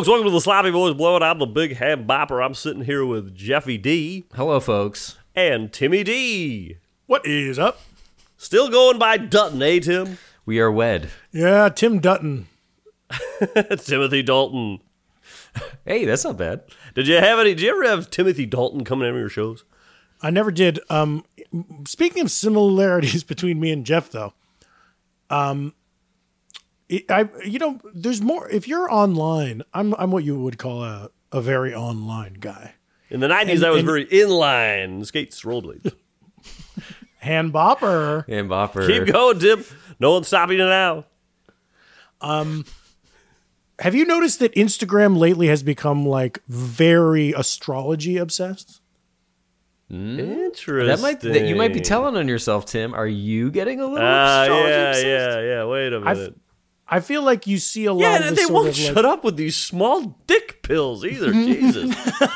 Hey, folks, welcome to the Sloppy Boys Blowout. I'm the Big Head Bopper. I'm sitting here with Jeffy D Hello, folks. and Timmy D. What is up? Still going by Dutton, eh, Tim? We are wed. Yeah, Tim Dutton. Timothy Dalton. Hey, that's not bad. Did you have any? Did you ever have Timothy Dalton coming in your shows? I never did. Um, speaking of similarities between me and Jeff, though, um, it, I you know, there's more. If you're online, I'm I'm what you would call a a very online guy. In the 90s, And- I was and- very inline skates, rollerblades. Hand bopper. hand Bopper. Keep going, Tim. No one's stopping you now. Um. Have you noticed that Instagram lately has become like very astrology obsessed? Interesting. That might that you might be telling on yourself, Tim. Are you getting a little Ah, astrology yeah, obsessed? yeah, yeah. Wait a I've- minute. I feel like you see a lot Yeah, of they this sort won't of like, shut up with these small dick pills either. Jesus.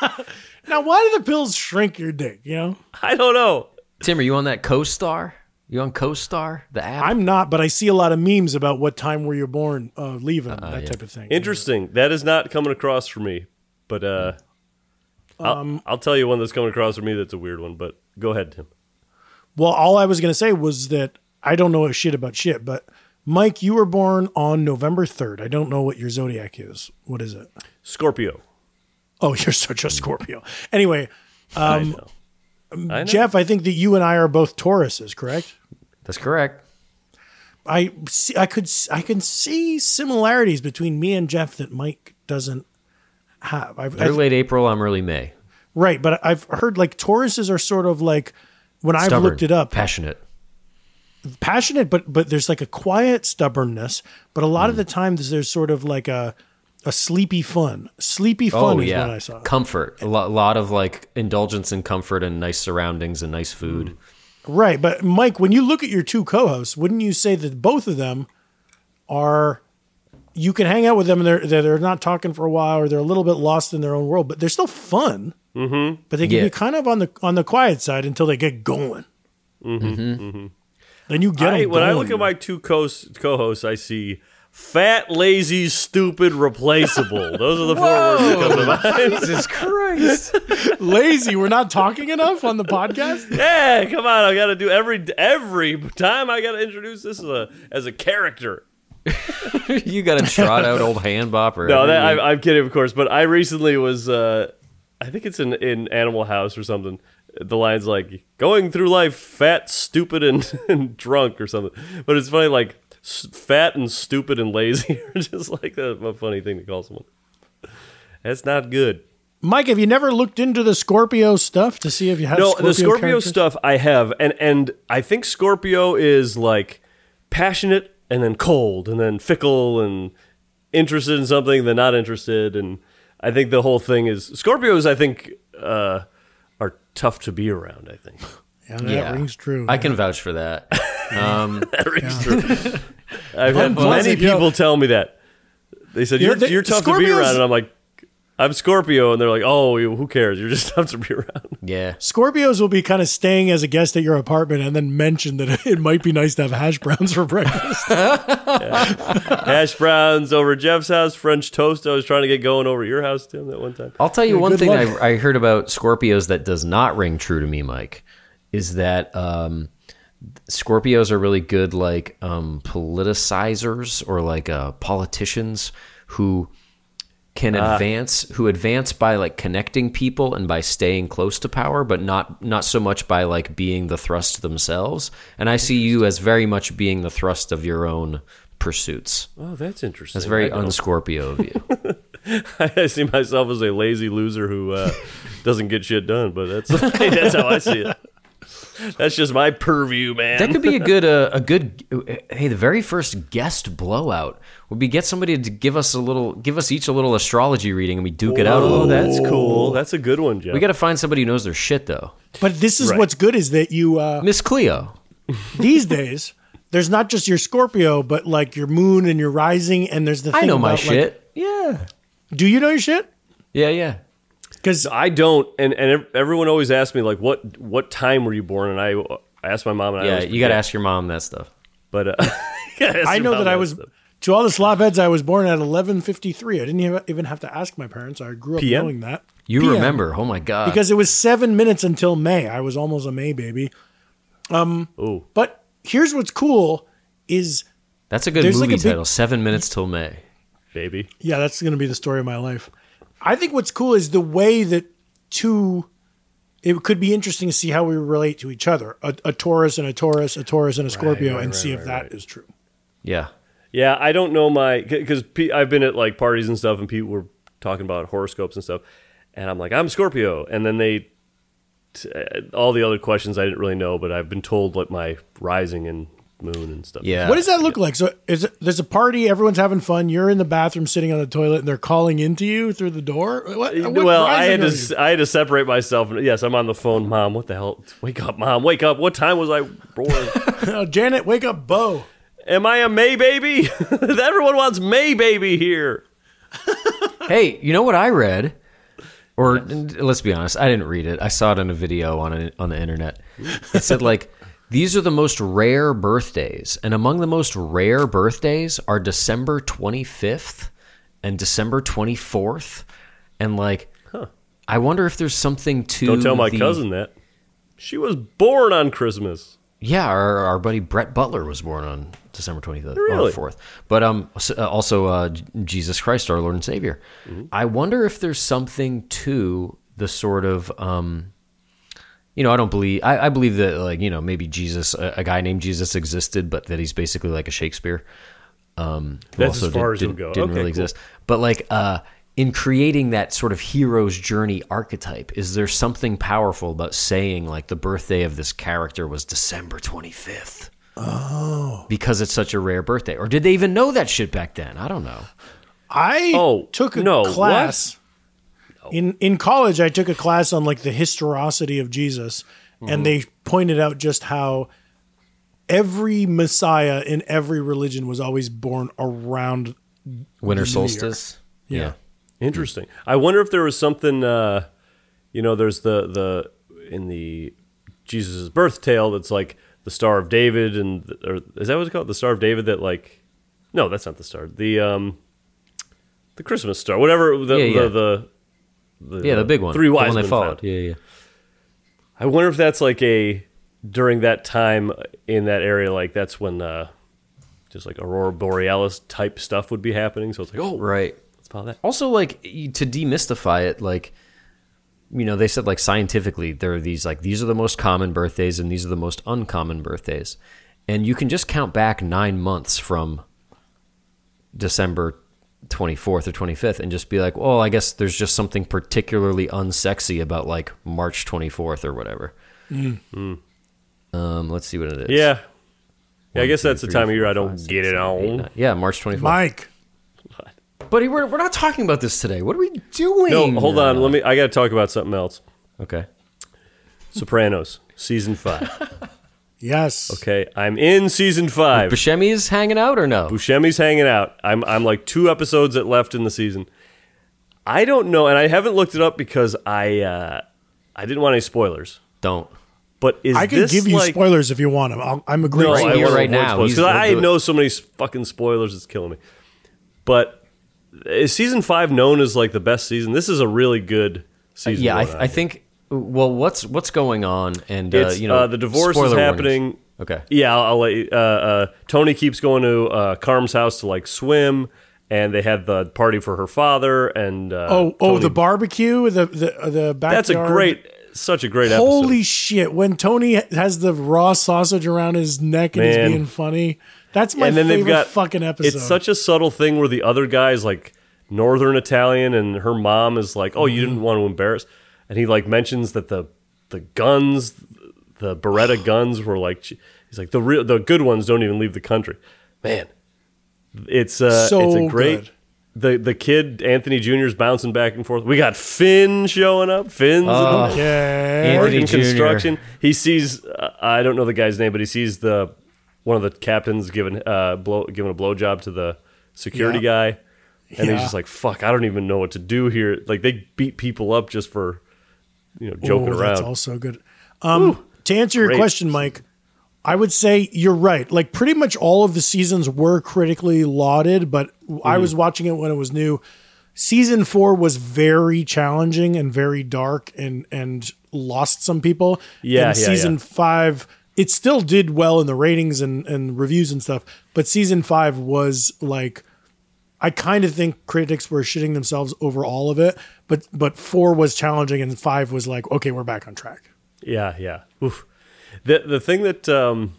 Now, why do the pills shrink your dick? You know, I don't know. Tim, are you on that Co-Star? You on Co-Star, the app? I'm not, but I see a lot of memes about what time were you born, uh, leaving that type of thing. Interesting. That is not coming across for me. But uh, Um, I'll, I'll tell you one that's coming across for me that's a weird one. But go ahead, Tim. Well, all I was going to say was that I don't know a shit about shit, but Mike, you were born on November 3rd. I don't know what your zodiac is. What is it? Scorpio. Oh, you're such a Scorpio. Anyway, I um, know. I know. Jeff, I think that you and I are both Tauruses, correct? That's correct. I see, I could I can see similarities between me and Jeff that Mike doesn't have. I've, You're I've- late April. I'm early May. right, but I've heard like Tauruses are sort of like when I've looked it up, passionate. Passionate, but but there's like a quiet stubbornness. But a lot Hmm. of the times there's sort of like a a sleepy fun. Sleepy fun Oh is yeah, what I saw. comfort. A lo- lot of like indulgence and comfort and nice surroundings and nice food. Right, but Mike, when you look at your two co-hosts, wouldn't you say that both of them are you can hang out with them and they're they're they're not talking for a while or they're a little bit lost in their own world, but they're still fun. Mm-hmm. But they can Yeah. be kind of on the on the quiet side until they get going. Mm-hmm. Then you get I, 'em when I look at my two co hosts, I see fat, lazy, stupid, replaceable. Those are the four words that come to mind. Jesus Christ! lazy, we're not talking enough on the podcast. Yeah, come on. I got to do every every time. I got to introduce this as a as a character. you got to trot out old hand bopper. No, that. I'm, I'm kidding, of course. But I recently was, uh, I think it's in in Animal House or something. The line's like going through life fat, stupid, and, and drunk or something. But it's funny, like s- fat and stupid and lazy are just like a, a funny thing to call someone. That's not good. Mike, have you never looked into the Scorpio stuff to see if you have No, Scorpio the Scorpio characters? stuff I have, and and I think Scorpio is like passionate and then cold and then fickle and interested in something then not interested, and I think the whole thing is Scorpio is I think uh, tough to be around. I think Yeah, that yeah, rings true. I can vouch for that. Um, that rings true. I've had many people tell me that. They said You know, you're the- you're tough to be around, and I'm like. I'm Scorpio, and they're like, "Oh, who cares? You're just tough to be around." yeah, Scorpios will be kind of staying as a guest at your apartment and then mention that it might be nice to have hash browns for breakfast. Hash browns over Jeff's house, French toast. I was trying to get going over your house, Tim, that one time. I'll tell you Yeah, one thing. I, I heard about Scorpios that does not ring true to me, Mike, is that um, Scorpios are really good, like um, politicizers or like uh, politicians who can advance, who advance by like connecting people and by staying close to power, but not not so much by like being the thrust themselves. And I see you as very much being the thrust of your own pursuits. Oh, that's interesting. That's very unscorpio of you. I see myself as a lazy loser who uh, doesn't get shit done, but that's that's how I see it. That's just my purview, man. That could be a good, uh, a good. Hey, the very first guest blowout would be get somebody to give us a little, give us each a little astrology reading, and we duke it out a oh, little. that's cool. That's a good one, Jeff. We got to find somebody who knows their shit, though. but this is Right. what's good is that you uh, Miss Cleo. these days there's not just your Scorpio, but like your moon and your rising, and there's the thing I know my about, like- shit. yeah, do you know your shit? yeah, yeah. Because I don't, and and everyone always asks me like, what what time were you born? And I, I asked my mom, and I Yeah, you got to ask your mom that stuff. But uh, you gotta ask I know mom that I was stuff. To all the slopheads, I was born at 11:53. I didn't even- even have to ask my parents. I grew up PM? knowing that. You PM. remember? Oh my god! because it was seven minutes until May. I was almost a May baby. Ooh. But here's what's cool: is that's a good movie like a big- title. Seven minutes till May. baby. yeah, that's going to be the story of my life. I think what's cool is the way that two. It could be interesting to see how we relate to each other. A, a Taurus and a Taurus, a Taurus and a Scorpio, right, and right, see if right, that is right. true. Yeah. Yeah, I don't know my because I've been at like parties and stuff, and people were talking about horoscopes and stuff, and I'm like, I'm Scorpio, and then they t- uh, all the other questions I didn't really know, but I've been told what my rising and moon and stuff. Yeah. What does that look like? So, is it, there's a party, everyone's having fun. You're in the bathroom, sitting on the toilet, and they're calling into you through the door. What, what well, I had to you? I had to separate myself. Yes, I'm on the phone, Mom. What the hell? Wake up, Mom. Wake up. What time was I born? Oh, Janet, wake up, Bo. Am I a May baby? Everyone wants May baby here. Hey, you know what I read? Or let's be honest, I didn't read it. I saw it in a video on a, on the internet. It said like these are the most rare birthdays, and among the most rare birthdays are December 25th and December 24th, and like I wonder if there's something to Don't tell my the- cousin that. She was born on Christmas. Yeah, our, our buddy Brett Butler was born on December 25th, Really? or 4th. But um, uh, also uh, Jesus Christ, our Lord and Savior. Mm-hmm. I wonder if there's something to the sort of, um, you know, I don't believe, I, I believe that, like, you know, maybe Jesus, a, a guy named Jesus existed, but that he's basically like a Shakespeare. Um, That's also as far did, as you'll didn't, go. didn't Okay, really cool. exist. But like, uh, in creating that sort of hero's journey archetype, is there something powerful about saying like the birthday of this character was December 25th? Oh. Because it's such a rare birthday. Or did they even know that shit back then? I don't know. I Oh, took a no, what? Class in in college. I took a class on like the historicity of Jesus, Mm-hmm. and they pointed out just how every Messiah in every religion was always born around. Winter New Year. solstice? Yeah. Interesting. I wonder if there was something. Uh, you know, there's the the in the Jesus' birth tale that's like the Star of David, and or is that what it's called? The Star of David that like. No, that's not the star. The um, the Christmas star, whatever the Yeah, yeah. the, the the Yeah, the big one. Three the wise one men they followed. found. Yeah, yeah. I wonder if that's like a during that time in that area, like that's when uh, just like aurora borealis type stuff would be happening. So it's like, oh, Right. let's follow that. Also, like y- to demystify it, like you know, they said like scientifically there are these like these are the most common birthdays and these are the most uncommon birthdays, and you can just count back nine months from December twenty fourth or twenty fifth and just be like, well, I guess there's just something particularly unsexy about like March twenty fourth or whatever. Um, let's see what it is. Yeah, yeah. I guess two, that's the three, time of year I don't five, six, get it seven, eight, on. Yeah, March twenty fourth. Mike, Buddy, we're, we're not talking about this today. What are we doing? No, hold on. Let me. I got to talk about something else. Okay. Sopranos season five. yes, Okay, I'm in season five. Buscemi's hanging out or no? Buscemi's hanging out. I'm I'm like two episodes at left in the season. I don't know, and I haven't looked it up because I uh, I didn't want any spoilers. Don't. But is I can this give you like, spoilers if you want them. I'll, I'm agreeing. No, Right I here, right now. because I he'll it. know so many fucking spoilers. It's killing me. But is season five known as like the best season? This is a really good season. yeah, I, going I think. Well, what's what's going on? And uh, you know, uh, the divorce is spoiler warnings. happening. Okay. Yeah, I'll, I'll let you. Uh, uh, Tony keeps going to uh, Carm's house to like swim, and they had the party for her father. And uh, Oh, oh, the barbecue, the the uh, the backyard. that's a great, such a great episode. Holy episode. shit! When Tony has the raw sausage around his neck and Man. he's being funny, that's my and then favorite they've got fucking episode. It's such a subtle thing where the other guy's like Northern Italian, and her mom is like, "Oh, you Mm-hmm. didn't want to embarrass," and he like mentions that the the guns, the Beretta guns, were like he's like the real the good ones don't even leave the country. Man, it's uh, So it's a great. good. The the kid Anthony Jr. is bouncing back and forth. We got Finn showing up. Finn's Oh. Anthony in construction. He sees uh, I don't know the guy's name, but he sees the one of the captains giving uh blow giving a blowjob to the security Yeah. guy, and Yeah. he's just like, "Fuck, I don't even know what to do here." Like they beat people up just for you know joking Ooh, around. That's also good. Um, to answer your Great. question, Mike, I would say you're right. Like pretty much all of the seasons were critically lauded, but I Mm-hmm. was watching it when it was new. Season four was very challenging and very dark and and lost some people. Yeah, And yeah, season yeah. five, it still did well in the ratings and, and reviews and stuff, but season five was like I kind of think critics were shitting themselves over all of it, but but four was challenging and five was like, okay, we're back on track. Yeah, yeah. Oof. The the thing that um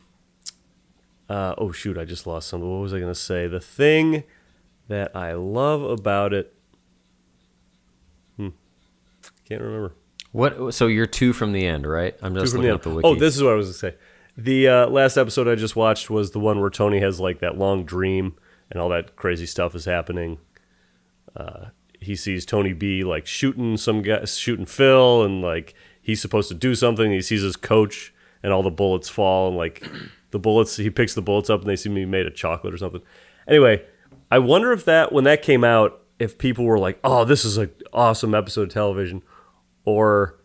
uh oh shoot, I just lost something. What was I gonna say? The thing that I love about it Hmm. Can't remember. What? So you're two from the end, right? I'm just looking the up the end. wiki. Oh, this is what I was gonna say. The uh, last episode I just watched was the one where Tony has like that long dream and all that crazy stuff is happening. Uh, he sees Tony B like shooting some guy, shooting Phil, and like he's supposed to do something. He sees his coach, and all the bullets fall, and like the bullets, he picks the bullets up, and they seem to be made of chocolate or something. Anyway, I wonder if that when that came out, if people were like, "Oh, this is an awesome episode of television," or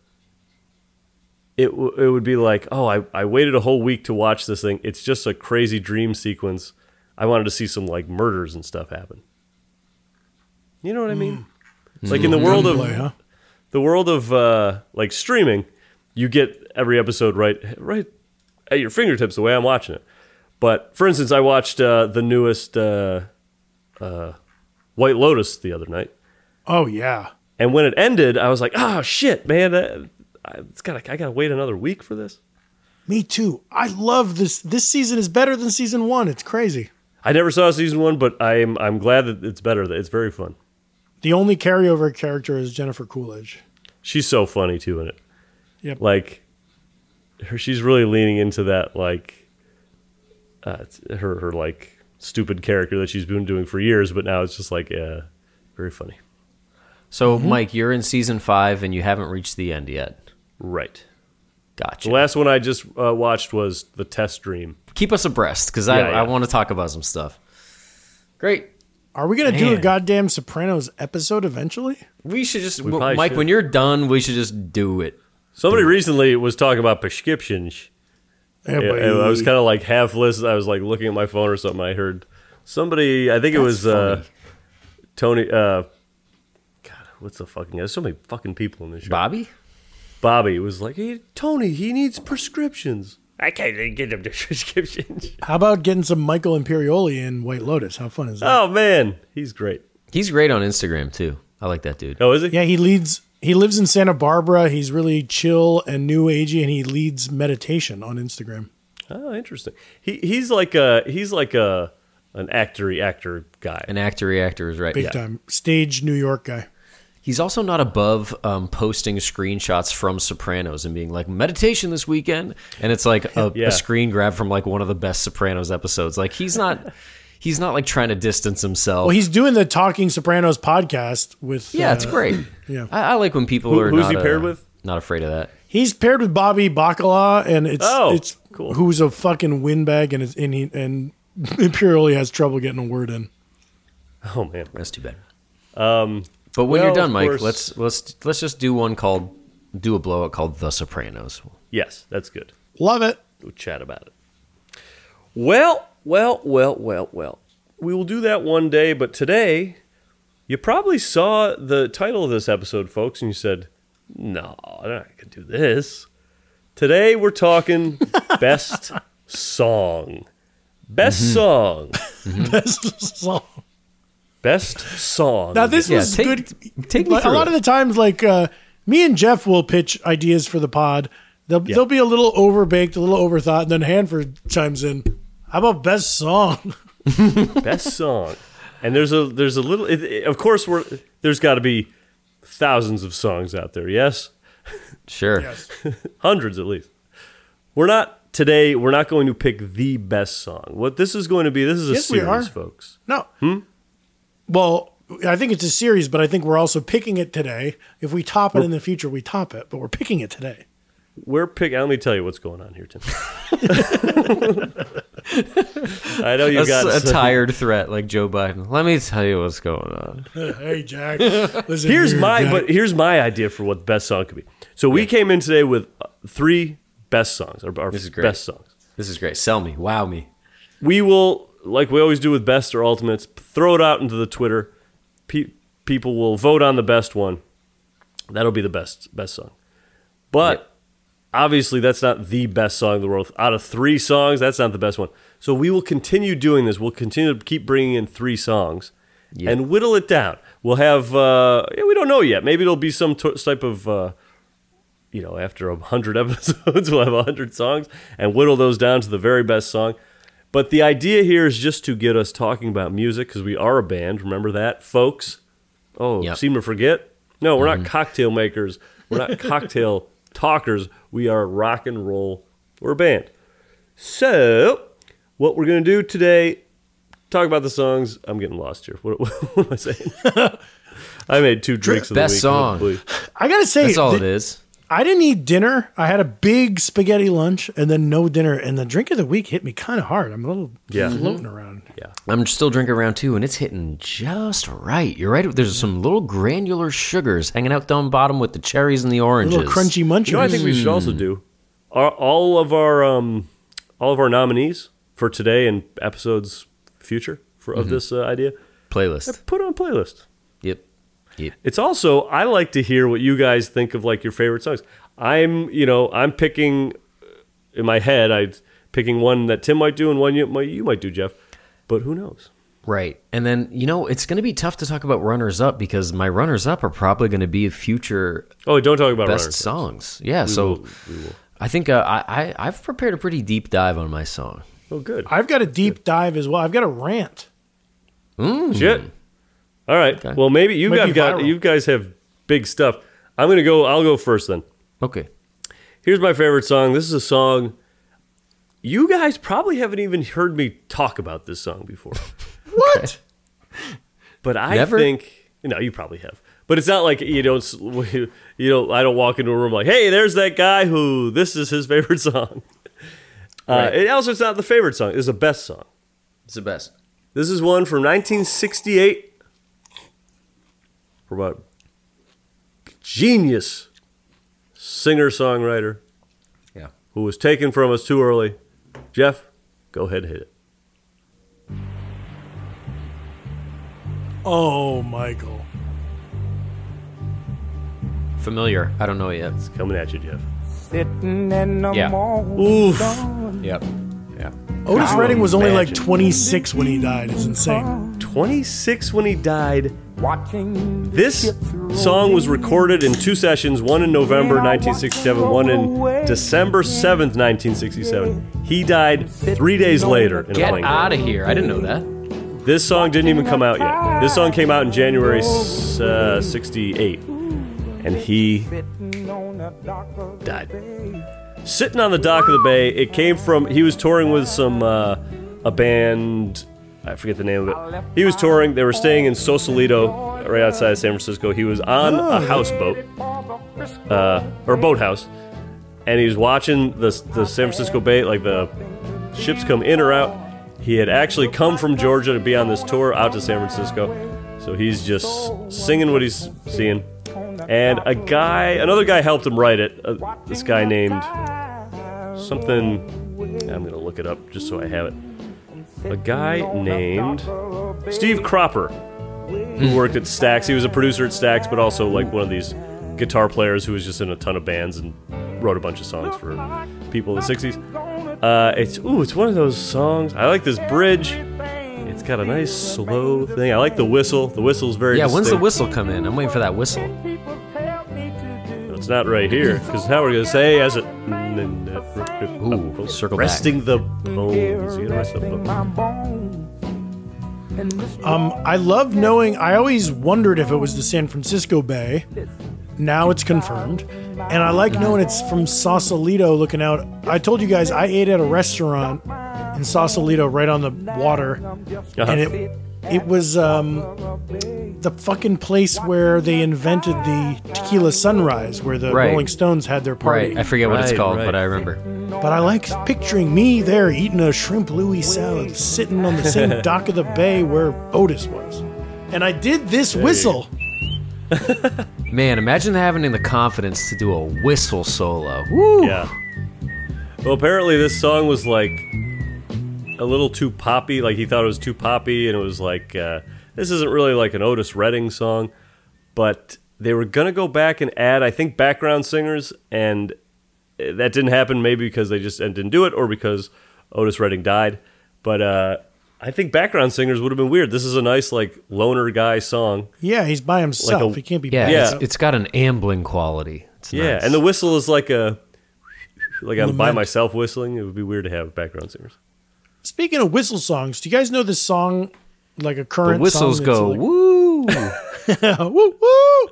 it w- it would be like, oh, I, I waited a whole week to watch this thing. It's just a crazy dream sequence. I wanted to see some like murders and stuff happen. You know what I mean? Like in the world of Gunplay, huh? the world of uh, like streaming, you get every episode right right at your fingertips the way I'm watching it. But for instance, I watched uh, the newest uh, uh, White Lotus the other night. Oh yeah. And when it ended, I was like, "Oh shit, man! Uh, it's got I gotta wait another week for this." Me too. I love this. This season is better than season one. It's crazy. I never saw season one, but I'm I'm glad that it's better. That it's very fun. The only carryover character is Jennifer Coolidge. She's so funny too in it. Yep. Like, her, she's really leaning into that like, uh, her her like stupid character that she's been doing for years, but now it's just like, uh, very funny. so, Mm-hmm. Mike, you're in season five and you haven't reached the end yet. Right. Gotcha. The last one I just uh, watched was the Test Dream. Keep us abreast because I, Yeah, yeah. I want to talk about some stuff. Great. Are we gonna do a goddamn Sopranos episode eventually? We should just, We probably Mike, should. when you're done, we should just do it. Somebody recently was talking about prescriptions. Yeah, Yeah, I was kind of like half listening. I was like looking at my phone or something. I heard somebody. I think it was uh. Tony. Uh, God, what's the fucking? There's so many fucking people in this show. Bobby? Bobby was like, "Hey, Tony, he needs prescriptions. I can't even get him the prescriptions." How about getting some Michael Imperioli in White Lotus? How fun is that? oh man, he's great. He's great on Instagram, too. I like that dude. Oh, is he? Yeah, he leads. He lives in Santa Barbara. He's really chill and new agey, and he leads meditation on Instagram. Oh, interesting. He he's like a he's like a an actory actor guy. An actor reactor is right. Big Yeah. time stage New York guy. He's also not above um, posting screenshots from Sopranos and being like meditation this weekend, and it's like a, Yeah. a screen grab from like one of the best Sopranos episodes. Like he's not, he's not like trying to distance himself. Well, he's doing the Talking Sopranos podcast with. yeah, uh, it's great. yeah. I, I like when people Who- are. who's not, he paired uh, with? Not afraid of that. He's paired with Bobby Bacala, and it's Oh, it's cool. who's a fucking windbag, and and he and Imperioli has trouble getting a word in. Oh man. That's too bad. Um, but when well, you're done, Mike, course- let's let's let's just do one called do a blowout called The Sopranos. Yes, that's good. Love it. We'll chat about it. Well, well, well, well, well. We will do that one day, but today, you probably saw the title of this episode, folks, and you said, no, they're not going to do this. Today, we're talking best song. Best mm-hmm. song. Best song. Best song. Now this Yeah, was take- good. take me Like, a lot it. of the times, like uh, me and Jeff will pitch ideas for the pod. They'll, they'll be a little overbaked, a little overthought, and then Hanford chimes in. How about best song? best song and there's a there's a little it, it- of course we're there's got to be thousands of songs out there yes Sure. Yes. hundreds at least we're not today we're not going to pick the best song what this is going to be this is a Yes, we series are. folks No. Hmm? Well, I think it's a series, but I think we're also picking it today. If we top it in the future, we top it, but we're picking it today. we're picking let me tell you what's going on here tim i know you A, got a some- tired threat like Joe Biden. Let me tell you what's going on. hey, Jack. Listen here's here, my Jack. but here's my idea for what the best song could be so we came in today with uh, three best songs our, our This is great. best songs This is great. Sell me. Wow me. we will, like we always do with best or ultimates, throw it out into the Twitter. Pe- people will vote on the best one. That'll be the best best song. But obviously, that's not the best song in the world. Out of three songs, that's not the best one. So we will continue doing this. We'll continue to keep bringing in three songs and whittle it down. We'll have, uh, yeah, we don't know yet. Maybe it'll be some t- type of. Uh, you know, after a hundred episodes, we'll have a hundred songs and whittle those down to the very best song. But the idea here is just to get us talking about music because we are a band. Remember that, folks? Oh, Yep. seem to forget? No, we're not mm-hmm. cocktail makers. We're not cocktail talkers. We are rock and roll. We're a band. So, what we're going to do today, talk about the songs. I'm getting lost here. What, what am I saying? I made two drinks of the Best week. song. hopefully. I gotta say, That's all th- it is. I didn't eat dinner. I had a big spaghetti lunch and then no dinner. And the drink of the week hit me kind of hard. I'm a little Yeah. floating around. Yeah. I'm still drinking around two, and it's hitting just right. You're right. There's some little granular sugars hanging out down bottom with the cherries and the A oranges. little crunchy munchies. You know, I think we should also do are all of our um, all of our nominees for today and episodes future for of this uh, idea. playlist. Put on a playlist. Yep. Yep. It's also I like to hear what you guys think of like your favorite songs. I'm you know I'm picking in my head I'm picking one that Tim might do and one you might you might do Jeff, but who knows? Right. And then, you know, it's going to be tough to talk about runners up because my runners up are probably going to be a future Oh, don't talk about best runners. songs. Yeah. so will- we will. I think uh, I, I, I've prepared a pretty deep dive on my song. Oh, good. I've got a deep dive as well. I've got a rant. Mm. Shit. All right. Well, maybe you Might guys got viral. you guys have big stuff. I'm gonna go. I'll go first then. Okay. Here's my favorite song. This is a song you guys probably haven't even heard me talk about this song before. What? But I Never? think no, you probably have. But it's not like you don't you know I don't walk into a room like, "Hey, there's that guy who this is his favorite song." Uh, Right. it also it's not the favorite song. It's the best song. It's the best. This is one from 1968 from a genius singer-songwriter Yeah. who was taken from us too early. Jeff, go ahead and hit it. Oh, Michael. Familiar. I don't know yet. It's coming at you, Jeff. Sitting in the Yeah. morning Oof. Yep. Yeah. Otis Redding was only like 26 when he died. It's insane. 26 when he died. watching This song was recorded in two sessions, one in November 1967, one in December 7th, 1967. He died three days later in a Get out of here. I didn't know that. This song didn't even come out yet. This song came out in January uh, 68, and he on the dock of the died. Sitting on the dock of the bay. It came from, he was touring with some, uh, a band, I forget the name of it. He was touring, they were staying in Sausalito, right outside of San Francisco. He was on a houseboat, uh, or a boathouse, and he was watching the, the San Francisco Bay, like the ships come in or out. He had actually come from Georgia to be on this tour out to San Francisco. So he's just singing what he's seeing. And a guy, another guy helped him write it. Uh, this guy named something. I'm going to look it up just so I have it. A guy named Steve Cropper, who worked at Stax. He was a producer at Stax, but also like one of these guitar players who was just in a ton of bands and wrote a bunch of songs for people in the 60s. Uh, it's ooh, it's one of those songs. I like this bridge. It's got a nice slow thing. I like the whistle. The whistle's very Yeah, when's the whistle come in? I'm waiting for that whistle. It's not right here because how we're gonna say as it. Ooh, circle back. resting the bones. You gotta rest the bones. My bones. And this Um, I love knowing. I always wondered if it was the San Francisco Bay. Now it's confirmed, and I like knowing it's from Sausalito. Looking out, I told you guys I ate at a restaurant in Sausalito, right on the water, Uh-huh. and it it was um, the fucking place where they invented the tequila sunrise, where the Right. Rolling Stones had their party. Right. I forget what it's Right, called, right. but I remember. But I like picturing me there eating a shrimp Louis salad, sitting on the same dock of the bay where Otis was. And I did this whistle. Man, imagine having the confidence to do a whistle solo. Woo. Yeah. Well, apparently this song was like a little too poppy. Like he thought it was too poppy, and it was like uh, this isn't really like an Otis Redding song. But they were gonna go back and add, I think, background singers, and that didn't happen. Maybe because they just didn't do it, or because Otis Redding died. But uh, I think background singers would have been weird. This is a nice like loner guy song. Yeah, he's by himself. Like a- he can't be. Yeah, Yeah. It's, it's got an ambling quality. It's Yeah, nice. and the whistle is like a like I'm by myself whistling. It would be weird to have background singers. Speaking of whistle songs, do you guys know this song? Like a current the whistles song go that's woo. woo woo.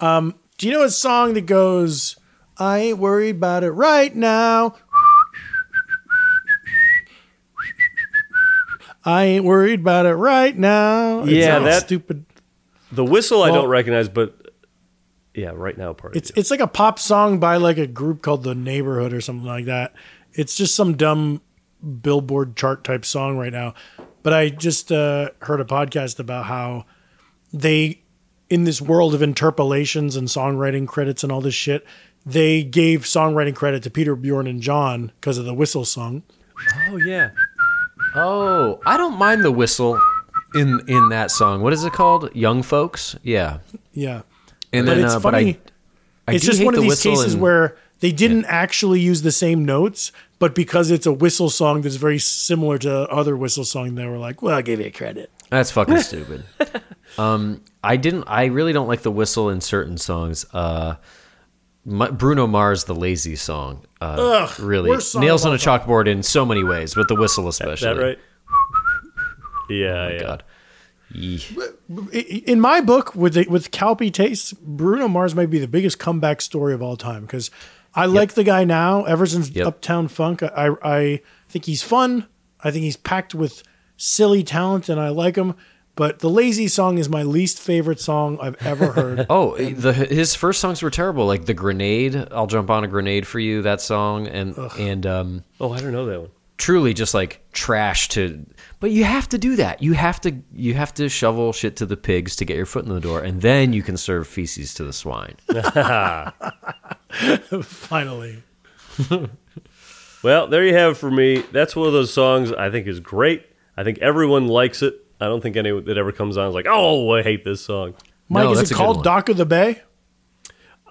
Um, do you know a song that goes? I ain't worried about it right now. I ain't worried about it right now. It's Yeah, that- stupid. The whistle I don't recognize, but yeah, right now part. It's it's like a pop song by like a group called The Neighborhood or something like that. It's just some dumb Billboard chart type song right now. But I just uh, heard a podcast about how they, in this world of interpolations and songwriting credits and all this shit, they gave songwriting credit to Peter Bjorn and John because of the whistle song. oh yeah, Oh, I don't mind the whistle in in that song. What is it called? Young folks. Yeah, Yeah, and but then it's uh, funny. I, I it's just one of the these cases and- where they didn't actually use the same notes, but because it's a whistle song that's very similar to other whistle song, they were like, "Well, I'll give you credit." That's fucking stupid. Um, I didn't. I really don't like the whistle in certain songs. Uh, my, Bruno Mars, the "Lazy" song, uh, Ugh, really song nails on a chalkboard in so many ways, but the whistle especially. that right? Yeah, yeah. God. Yee. In my book, with the, with Calpy tastes, Bruno Mars might be the biggest comeback story of all time because I like the guy now. Ever since Yep. Uptown Funk, I I think he's fun. I think he's packed with silly talent, and I like him. But the Lazy song is my least favorite song I've ever heard. Oh, the his first songs were terrible. Like the grenade, "I'll jump on a grenade for you." That song, and and um, Oh, I don't know that one. Truly just like trash to. But you have to do that. You have to you have to shovel shit to the pigs to get your foot in the door, and then you can serve feces to the swine. Finally, Well, there you have it for me. That's one of those songs I think is great. I think everyone likes it. I don't think anyone that ever comes on is like, "Oh, I hate this song." Mike, No, is it called. Dock of the Bay?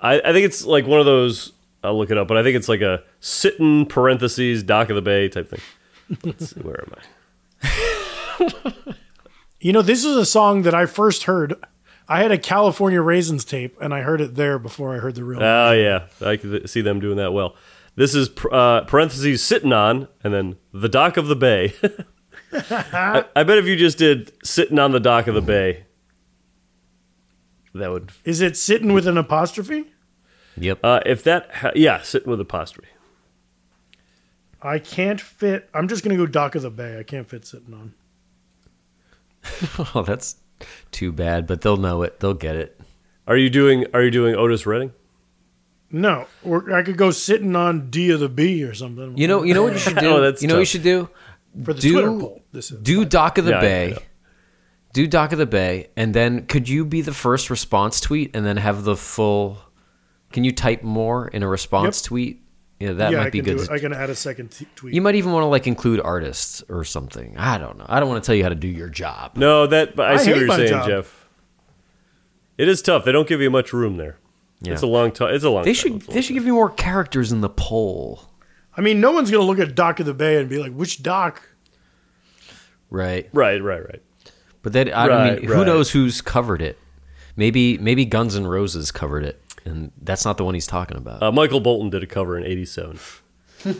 I, I think it's like one of those. I'll look it up, but I think it's like a sitting parentheses dock of the bay type thing. Let's see, where am I? You know, this is a song that I first heard. I had a California Raisins tape, and I heard it there before I heard the real. Oh yeah, I can see them doing that well. This is uh, parentheses sitting on, and then the dock of the bay. I, I bet if you just did sitting on the dock of the bay, that would. Is it sitting with an apostrophe? Yep. Uh, if that, ha- yeah, sitting with apostrophe. I can't fit. I'm just gonna go Dock of the Bay. I can't fit sitting on. Oh, that's too bad, but they'll know it. They'll get it. Are you doing? Are you doing Otis Redding? No, or I could go sitting on D of the B or something. You know, you know what you should do. Oh, that's you know what you should do. for the do- Twitter poll. This is Do Dock of the Yeah, I- Bay. yeah. Do Dock of the Bay, and then could you be the first response tweet, and then have the full? Can you type more in a response Yep. tweet? Yeah, that yeah, I might be good. I can add a second t- tweet. You might even want to like include artists or something. I don't know. I don't want to tell you how to do your job. No, that. But I, I see what you're saying, job. Jeff. It is tough. They don't give you much room there. Yeah. It's a long time. It's a long. They time. should long they should give you more characters in the poll. I mean, no one's gonna look at Dock of the Bay and be like, "Which dock?" Right. Right, right, right. But that I Right, mean, who right. knows who's covered it? Maybe maybe Guns N' Roses covered it, and that's not the one he's talking about. Uh, Michael Bolton did a cover in '87.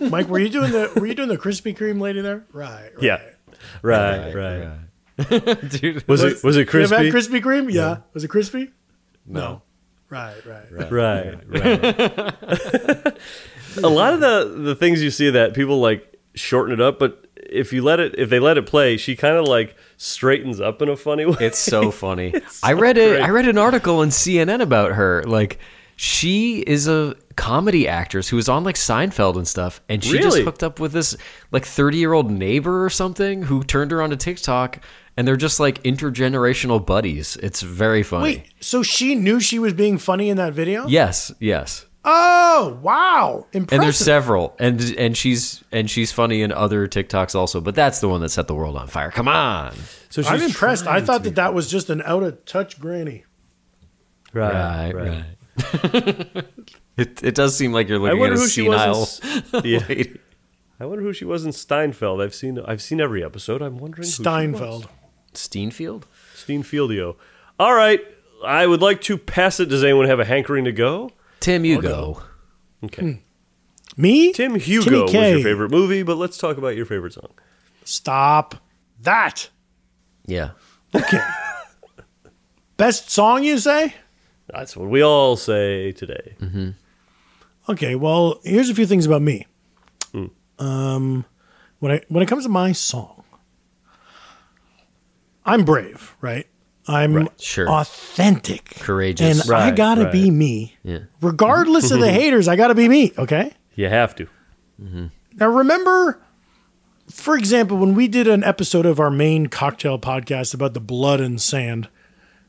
Mike, were you doing the Were you doing the Krispy Kreme lady there? Right. right. Yeah, right, right. Dude, Was it was it You ever? Krispy Kreme? Yeah. Was it crispy? no. Right. Right. Right, right. a lot of the the things you see that people like shorten it up, but if you let it, if they let it play, she kind of like straightens up in a funny way. It's so funny. I read a great. I read an article in CNN about her. Like she is a comedy actress who was on like Seinfeld and stuff, and she just hooked up with this like thirty year old neighbor or something who turned her on to TikTok, and they're just like intergenerational buddies. It's very funny. Wait. So she knew she was being funny in that video? Yes, yes. Oh wow! Impressive. And there's several, and and she's and she's funny in other TikToks also, but that's the one that set the world on fire. Come on, So she's I'm impressed. I thought to that that was just an out of touch granny. be- right, right, right. it it does seem like you're I looking at a who she was. senile yeah. lady. I wonder who she was in Steinfeld. I've seen I've seen every episode. I'm wondering who she was. Steinfeld. Steinfeldio. All right. I would like to pass it. Does anyone have a hankering to go? Tim, you go. Okay. Me? Tim Hugo was your favorite movie, but let's talk about your favorite song. Stop that. Yeah. Okay. Best song you say? That's what we all say today. Okay, well, here's a few things about me. Hmm. Um, when I when it comes to my song, I'm brave, right? I'm Right, sure. authentic, Courageous. and I gotta right. be me, Yeah. regardless of the haters. I gotta be me. Okay. You have to. Mm-hmm. Now remember, for example, when we did an episode of our main cocktail podcast about the blood and sand,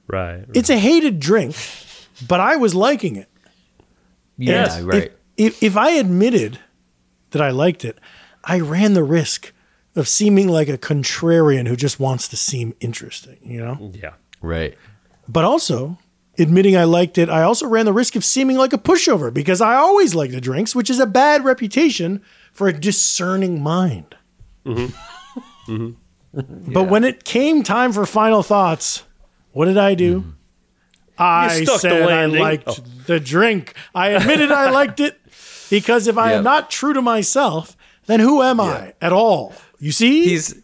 Right. it's a hated drink, but I was liking it. Yeah. And Right. If, if, if I admitted that I liked it, I ran the risk of seeming like a contrarian who just wants to seem interesting, you know? Yeah. Right. But also, admitting I liked it, I also ran the risk of seeming like a pushover because I always like the drinks, which is a bad reputation for a discerning mind. Mm-hmm. Mm-hmm. But when it came time for final thoughts, what did I do? Mm-hmm. I You stuck said I liked Oh. the drink. I admitted I liked it because if I Yep. am not true to myself, then who am I at all? You see? He's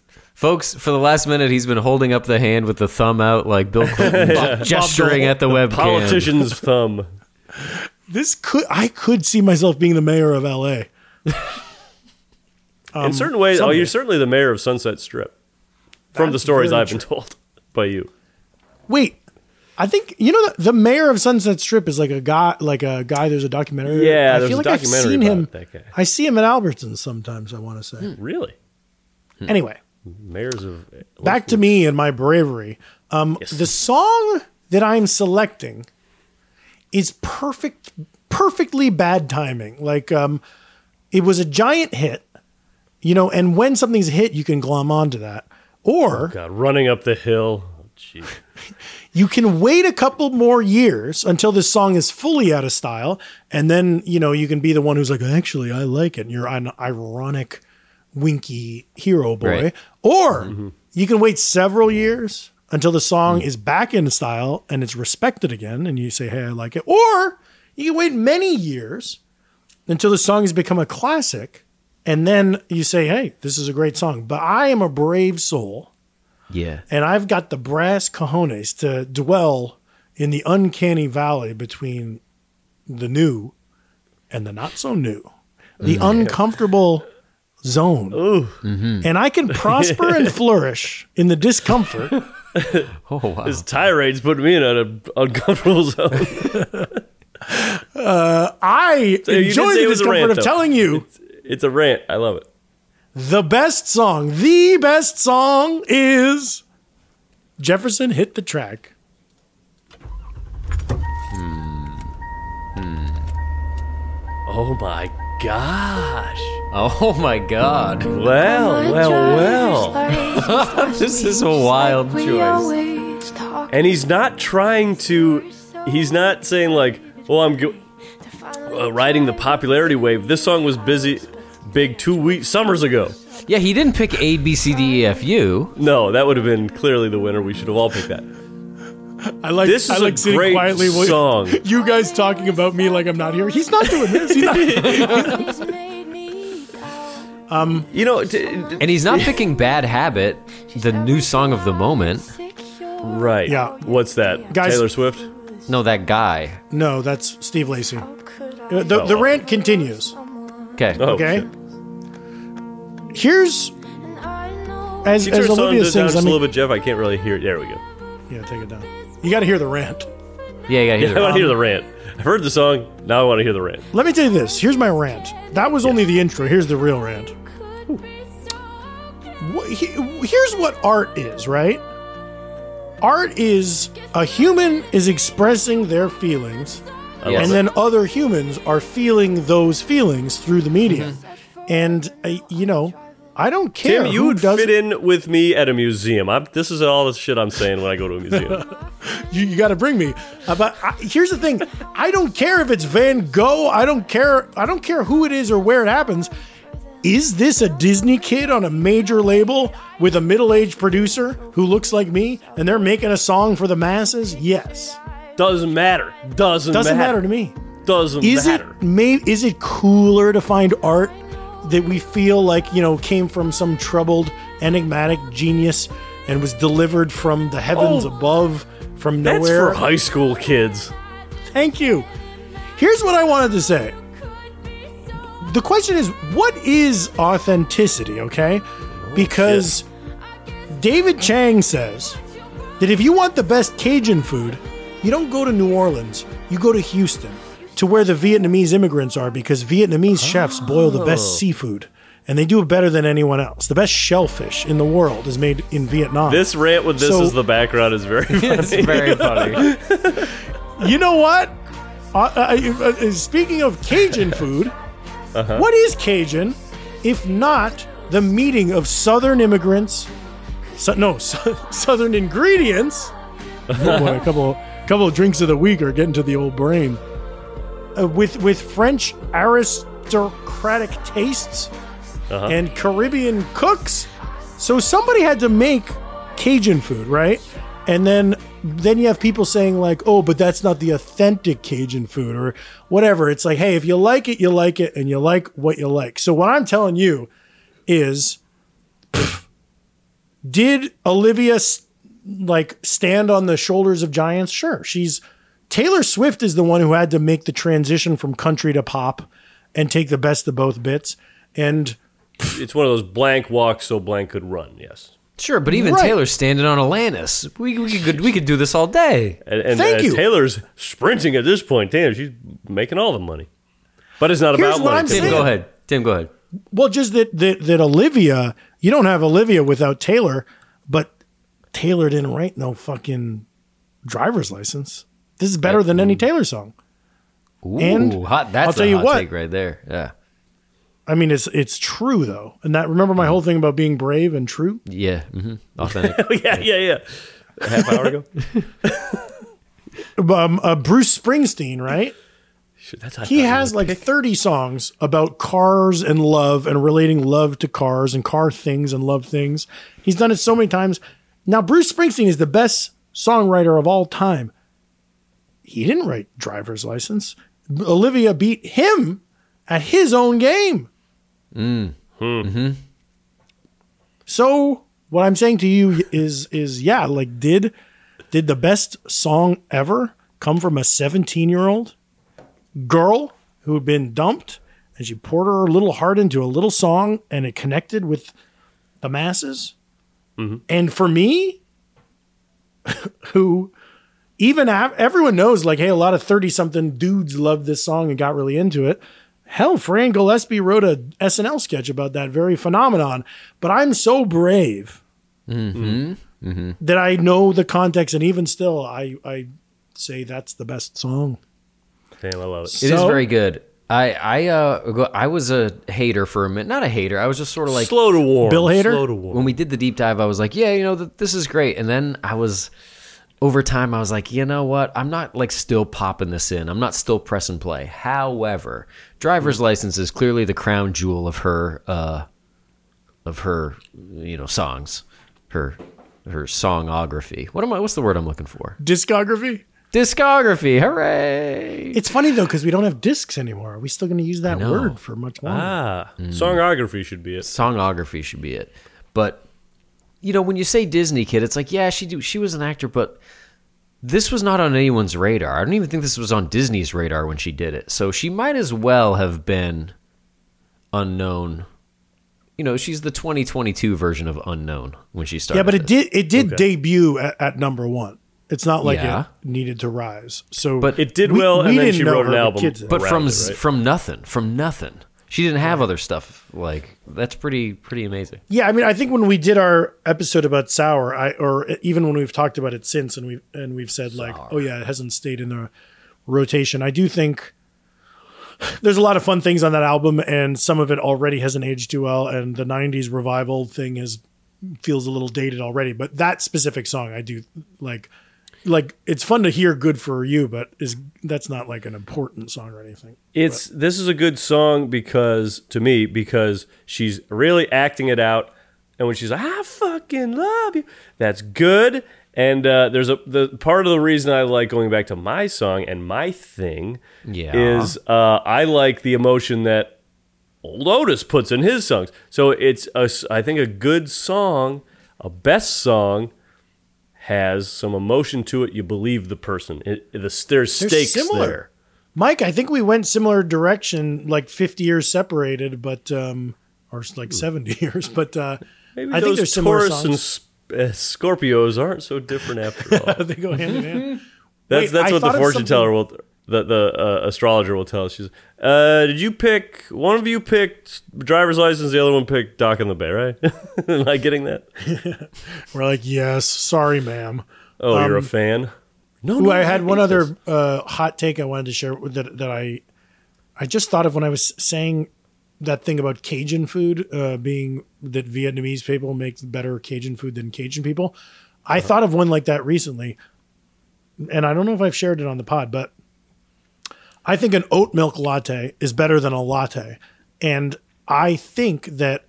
folks for the last minute. He's been holding up the hand with the thumb out, like Bill Clinton, gesturing at the webcam. Politician's thumb. this could I could see myself being the mayor of LA. In um, certain ways, oh, you're certainly the mayor of Sunset Strip. From the stories I've been told by you. Wait, I think you know the, the mayor of Sunset Strip is like a guy, like a guy. There's a documentary. Yeah, I there's feel a like I've documentary seen him. about that guy. I see him at Albertsons sometimes. I want to say. Hmm, really? Anyway, Mayors of. back to me and my bravery. Um, Yes. The song that I'm selecting is perfect, perfectly bad timing. Like, um, it was a giant hit, you know. And when something's hit, you can glom onto that, or God, running up the hill. Oh, you can wait a couple more years until this song is fully out of style and then you know you can be the one who's like actually i like it and you're an ironic winky hero boy Right. or mm-hmm. you can wait several years until the song is back in style and it's respected again and you say hey i like it. Or you can wait many years until the song has become a classic and then you say hey this is a great song. But i am a brave soul. Yeah. and I've got the brass cojones to dwell in the uncanny valley between the new and the not so new, the mm. uncomfortable zone. Mm-hmm. And I can prosper and flourish in the discomfort. Oh wow. This tirade's putting me in an uncomfortable zone. Uh, I So enjoy the it was a discomfort rant, of though. telling you It's a rant. I love it. the best song, the best song is Jefferson Hit the Track. Hmm. Hmm. Oh my gosh. Oh my God. Well, well, well. This is a wild choice. And he's not trying to. He's not saying like, "Well, I'm go- uh, riding the popularity wave." This song was busy, big two weeks summers ago. Yeah, he didn't pick A B C D E F U. No, that would have been clearly the winner. We should have all picked that. I like This I is like a sitting great quietly while- song. You guys talking about me like I'm not here. He's not doing this. He's not. You know, t- And he's not picking Bad Habit, the new song of the moment. right? Yeah. What's that? Guys- Taylor Swift. No, that guy. No, that's Steve Lacy. Uh, the, the Oh. rant continues. Okay. Oh, Okay. shit. Here's as, Can you as turn the Olivia sound down sings. just I a mean, little bit, Jeff? I can't really hear it. There we go. yeah, take it down. You got to hear the rant. Yeah, yeah, I want to hear the rant. I've heard the song. Now I want to hear the rant. Let me tell you this. Here's my rant. That was only the intro. Here's the real rant. Wh- he- Here's what art is, right? Art is a human is expressing their feelings I love Yes. and it. then other humans are feeling those feelings through the media. Mm-hmm. And uh, you know, I don't care. Tim, you would fit in with me at a museum. I'm, this is all the shit I'm saying when I go to a museum. You, you got to bring me. Uh, but I, here's the thing: I don't care if it's Van Gogh. I don't care. I don't care who it is or where it happens. Is this a Disney kid on a major label with a middle-aged producer who looks like me, and they're making a song for the masses? Yes. Doesn't matter. Doesn't, Doesn't matter. matter to me. Doesn't Is matter. it may, is it cooler to find art that we feel like you know came from some troubled, enigmatic genius and was delivered from the heavens Oh, above, from nowhere? That's for high school kids. Thank you. Here's what I wanted to say. The question is, what is authenticity? Okay, because David Chang says that if you want the best Cajun food, you don't go to New Orleans, you go to Houston, to where the Vietnamese immigrants are, because Vietnamese chefs boil the Oh. best seafood. And they do it better than anyone else. The best shellfish in the world is made in Vietnam. This rant with this So- as the background is very funny. It's very funny. You know what? Uh, uh, uh, speaking of Cajun food, Uh-huh. what is Cajun if not the meeting of Southern immigrants? So, no, so, Southern ingredients. Oh boy, a couple, couple of drinks of the week are getting to the old brain. Uh, with with French aristocratic tastes Uh-huh. and Caribbean cooks. So somebody had to make Cajun food, right? And then then you have people saying like, "Oh, but that's not the authentic Cajun food or whatever." It's like, "Hey, if you like it, you like it and you like what you like." So what I'm telling you is did Olivia like stand on the shoulders of giants? Sure. She's Taylor Swift is the one who had to make the transition from country to pop and take the best of both bits. And it's one of those blank walks so blank could run. Yes. Sure, but even Right. Taylor's standing on Atlantis. We, we could we could do this all day. And, and Thank uh, you. Taylor's sprinting at this point. Damn, she's making all the money. But it's not Here's about what money. I'm Tim. Tim, go ahead. Tim, go ahead. Well, just that, that that Olivia, you don't have Olivia without Taylor, but Taylor didn't write no fucking driver's license. This is better than any Taylor song. Ooh, And hot. That's I'll tell a you hot what. take right there. Yeah, I mean, it's it's true though, and that remember my whole thing about being brave and true. yeah, hmm authentic. yeah, yeah, yeah. A half hour ago. Um, uh, Bruce Springsteen, right? Shit, He has like thirty songs about cars and love and relating love to cars and car things and love things. He's done it so many times. Now, Bruce Springsteen is the best songwriter of all time. He didn't write driver's license. Olivia beat him at his own game. Mm. Mm-hmm. So what I'm saying to you is is yeah, like did did the best song ever come from a 17 year old girl who had been dumped and she poured her little heart into a little song and it connected with the masses? Mm-hmm. And for me, who even av- everyone knows, like, hey, a lot of 30 something dudes loved this song and got really into it. Hell, Fran Gillespie wrote a SNL sketch about that very phenomenon. But I'm so brave that I know the context, and even still, I I say that's the best song. Damn, I love it. It is very good. I I uh I was a hater for a minute. Not a hater. I was just sort of like slow to warm. Bill hater. Slow to warm. when we did the deep dive. I was like, yeah, you know, th- this is great. And then I was over time. I was like, you know what? I'm not like still popping this in. I'm not still press and play. However, driver's license is clearly the crown jewel of her uh of her you know songs, her her songography. What am I? What's the word I'm looking for? Discography. Discography. Hooray! It's funny though because we don't have discs anymore. Are we still going to use that word for much longer? ah, songography should be it. songography should be it. But you know, when you say Disney kid, it's like, yeah, she do, she was an actor, but this was not on anyone's radar. I don't even think this was on Disney's radar when she did it. So she might as well have been unknown. You know, she's the 2022 version of unknown when she started. yeah, but it this. did it did debut at, at number one. It's not like Yeah. it needed to rise. So, But It did we- well, we and then didn't she know wrote an her, album. kids. But from it, right? from nothing, from nothing. She didn't have other stuff like that's pretty pretty amazing. Yeah, I mean, I think when we did our episode about sour, I or even when we've talked about it since, and we've and we've said like, oh yeah, it hasn't stayed in the rotation. I do think there's a lot of fun things on that album, and some of it already hasn't aged too well. And the '90s revival thing is feels a little dated already. But that specific song, I do like. Like it's fun to hear "Good for You," but is that's not like an important song or anything. It's this is a good song because to me because she's really acting it out, and when she's like "I fucking love you," that's good. And uh, there's a the part of the reason I like going back to my song and my thing Yeah. is uh, I like the emotion that old Otis puts in his songs. So it's a s I think a good song, a best song has some emotion to it. You believe the person. It, the there's They're stakes similar. there. Mike, I think we went similar direction, like 50 years separated, but um, or like 70 years. But uh, Maybe I think there's similar Taurus and songs. Uh, Scorpios aren't so different after all. they go hand in hand. That's Wait, that's I what the fortune teller will, the the uh, astrologer will tell us. She's, uh, did you pick one of you picked driver's license, the other one picked dock in the bay, right? Am I getting that? We're like, yes, sorry, ma'am. Oh, you're a Um, fan. No, no, I had one other uh, hot take I wanted to share that that I I just thought of when I was saying that thing about Cajun food uh, being that Vietnamese people make better Cajun food than Cajun people. I Uh-huh. thought of one like that recently, and I don't know if I've shared it on the pod, but I think an oat milk latte is better than a latte, and I think that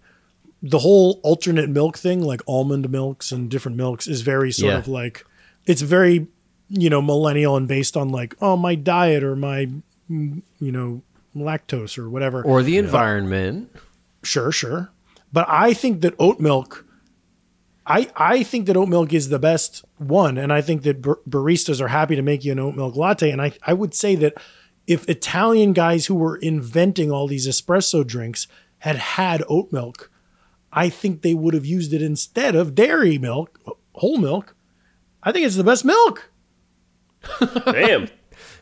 the whole alternate milk thing, like almond milks and different milks, is very sort Yeah. of like it's very you know millennial and based on like oh my diet or my you know lactose or whatever. Or the environment. Sure, sure. But I think that oat milk, I I think that oat milk is the best one, and I think that bar- baristas are happy to make you an oat milk latte. And I I would say that if Italian guys who were inventing all these espresso drinks had had oat milk, I think they would have used it instead of dairy milk, whole milk. I think it's the best milk. Damn.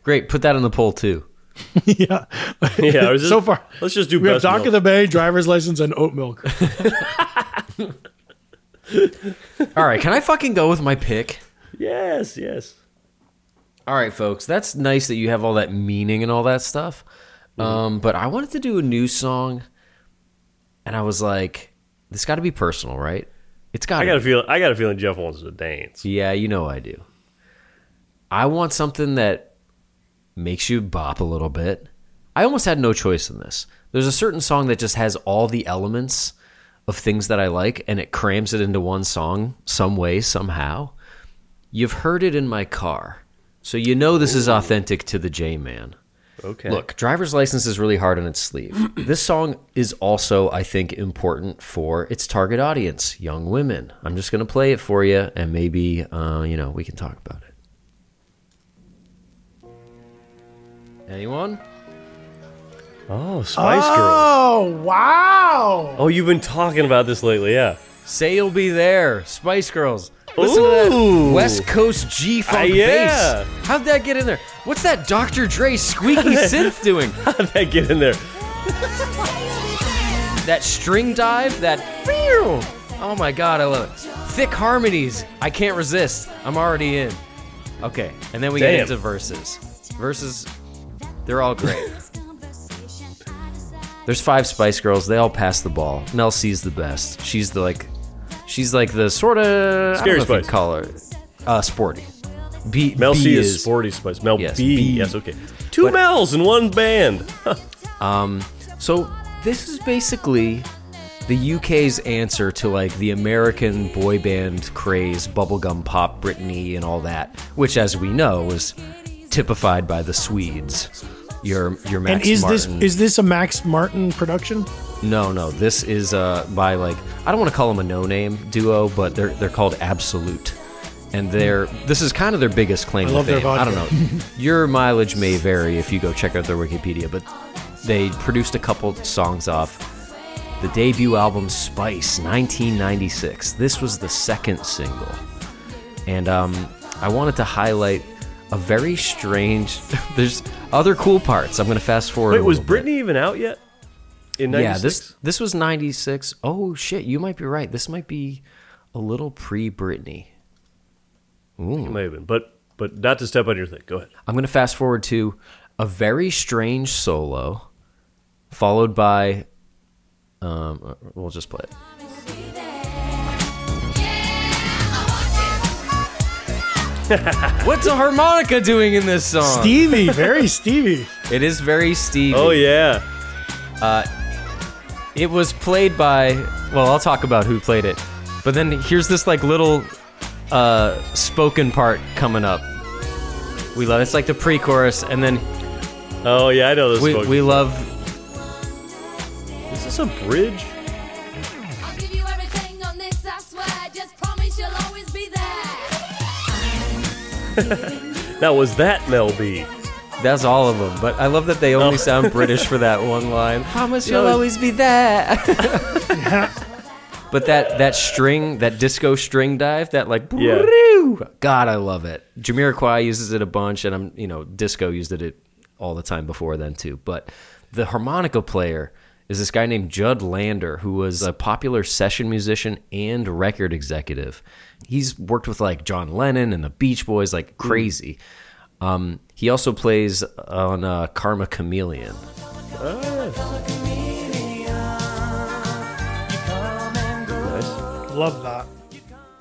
Great. Put that on the poll too. yeah. Yeah. or is so far, let's just do we have best Dock milk. of the Bay, driver's license, and oat milk. All right. Can I fucking go with my pick? Yes, yes. All right, folks. That's nice that you have all that meaning and all that stuff. Um, but I wanted to do a new song, and I was like, "This got to be personal, right? It's got." I got a feel. I got a feeling Jeff wants to dance. Yeah, you know I do. I want something that makes you bop a little bit. I almost had no choice in this. There's a certain song that just has all the elements of things that I like and it crams it into one song some way, somehow. You've heard it in my car. So you know this is authentic to the J Man. Okay. Look, driver's license is really hard on its sleeve. this song is also, I think, important for its target audience, young women. I'm just going to play it for you, and maybe, uh, you know, we can talk about it. Anyone? Oh, Spice Girls. Oh wow! Oh, you've been talking about this lately, yeah. Say you'll be there, Spice Girls. Listen to that Ooh. West Coast G funk ah, yeah. bass. How'd that get in there? What's that Dr. Dre squeaky synth doing? How'd that get in there? that string dive, that oh my god, I love it. Thick harmonies, I can't resist. I'm already in. Okay, and then we get into verses. Verses, they're all great. There's five Spice Girls. They all pass the ball. Mel C's the best. She's the like, she's like the sort of Scary I don't know Spice. call her uh, sporty. B, Mel B C is, Sporty Spice. Mel Yes, B. B. Yes, okay. Two But- Mels in one band. Um, so this is basically the UK's answer to like the American boy band craze, bubblegum pop, Britney, and all that, which, as we know, was typified by the Swedes. Your your Max and is Martin. this is this a Max Martin production? No no this is uh by like I don't want to call them a no name duo, but they're they're called Absolute. And they're this is kind of their biggest claim I to love their fame. I don't vodka. know. Your mileage may vary if you go check out their Wikipedia, but they produced a couple songs off the debut album Spice 1996. This was the second single. And um, I wanted to highlight a very strange there's other cool parts. I'm going to fast forward. Wait, a was little bit. Britney even out yet? In 96? Yeah, this this was 96. Oh shit, you might be right. This might be a little pre-Britney. It may have been. But but not to step on your thing. Go ahead. I'm going to fast forward to a very strange solo, followed by. Um, we'll just play it. What's a harmonica doing in this song? Stevie, very Stevie. It is very Stevie. Oh yeah, It was played by. Well, I'll talk about who played it, but then here's this like little uh, spoken part coming up. We love it's like the pre-chorus, and then oh yeah, I know this. we spoken. we love Is this a bridge? I'll give you everything on this, I swear. Just promise you'll always be there. Now was that Mel B? That's all of them, but I love that they only sound British for that one line. Promise you'll always be there. but that that string, that disco string dive, that like Yeah. God, I love it. Jamiroquai uses it a bunch, and I'm you know disco used it all the time before then too. But the harmonica player is this guy named Judd Lander, who was a popular session musician and record executive. He's worked with like John Lennon and the Beach Boys like crazy. Um, he also plays on uh, Karma Chameleon. Love that.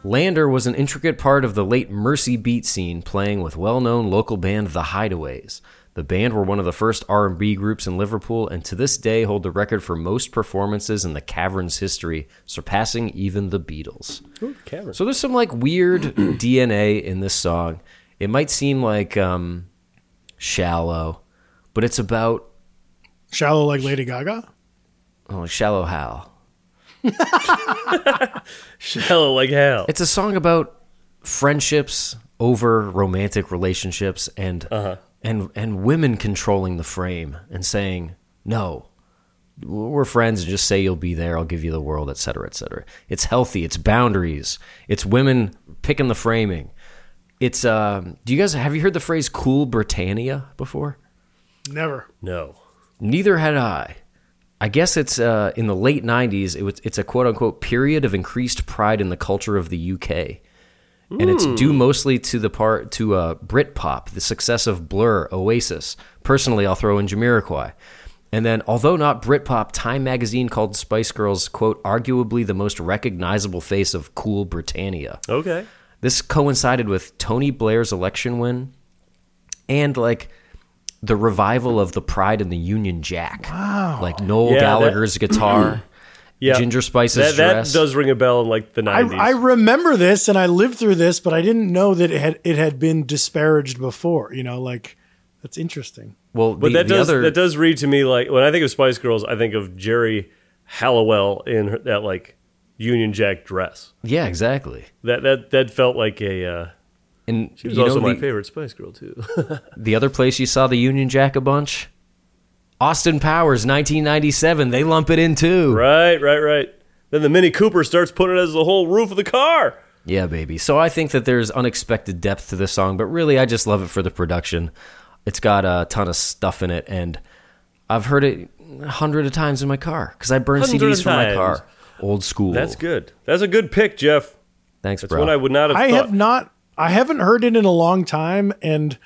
Lander was an intricate part of the late Mersey Beat scene, playing with well-known local band The Hideaways. The band were one of the first R&B groups in Liverpool, and to this day hold the record for most performances in the Cavern's history, surpassing even the Beatles. Cavern. So there's some like weird DNA in this song. It might seem like um, shallow, but it's about Shallow like Lady Gaga. oh, shallow Hal. Shallow like hell. It's a song about friendships over romantic relationships and uh-huh. and and women controlling the frame and saying no. We're friends. Just say you'll be there. I'll give you the world, et cetera, et cetera. It's healthy. It's boundaries. It's women picking the framing. It's. Um, do you guys have you heard the phrase "cool Britannia" before? Never. no. Neither had I. I guess it's uh, in the late '90s. It was, it's a quote unquote period of increased pride in the culture of the UK, and it's due mostly to the part to uh, Britpop, the success of Blur, Oasis. Personally, I'll throw in Jamiroquai. And then, although not Britpop, Time magazine called Spice Girls quote arguably the most recognizable face of cool Britannia. Okay. This coincided with Tony Blair's election win and like the revival of the Pride and the Union Jack. Wow. Like Noel Yeah, that- Gallagher's guitar, Yeah. Ginger Spice's That, that dress. does ring a bell in like the nineties. I remember this and I lived through this, but I didn't know that it had it had been disparaged before. You know, like that's interesting. well, but the, that the does other that does read to me like when I think of Spice Girls, I think of Geri Halliwell in her, that like Union Jack dress. Yeah, exactly. That that that felt like a. Uh, And she was you know also my the, favorite Spice Girl too. the other place you saw the Union Jack a bunch? Austin Powers, 1997. They lump it in too. right, right, right. Then the Mini Cooper starts putting it as the whole roof of the car. Yeah, baby. So I think that there's unexpected depth to this song, but really I just love it for the production. It's got a ton of stuff in it, and I've heard it a hundred of times in my car because I burn CDs from my car. Old school. That's good. That's a good pick, Jeff. Thanks, That's bro. one I would not have. I thought. have not I haven't heard it in a long time and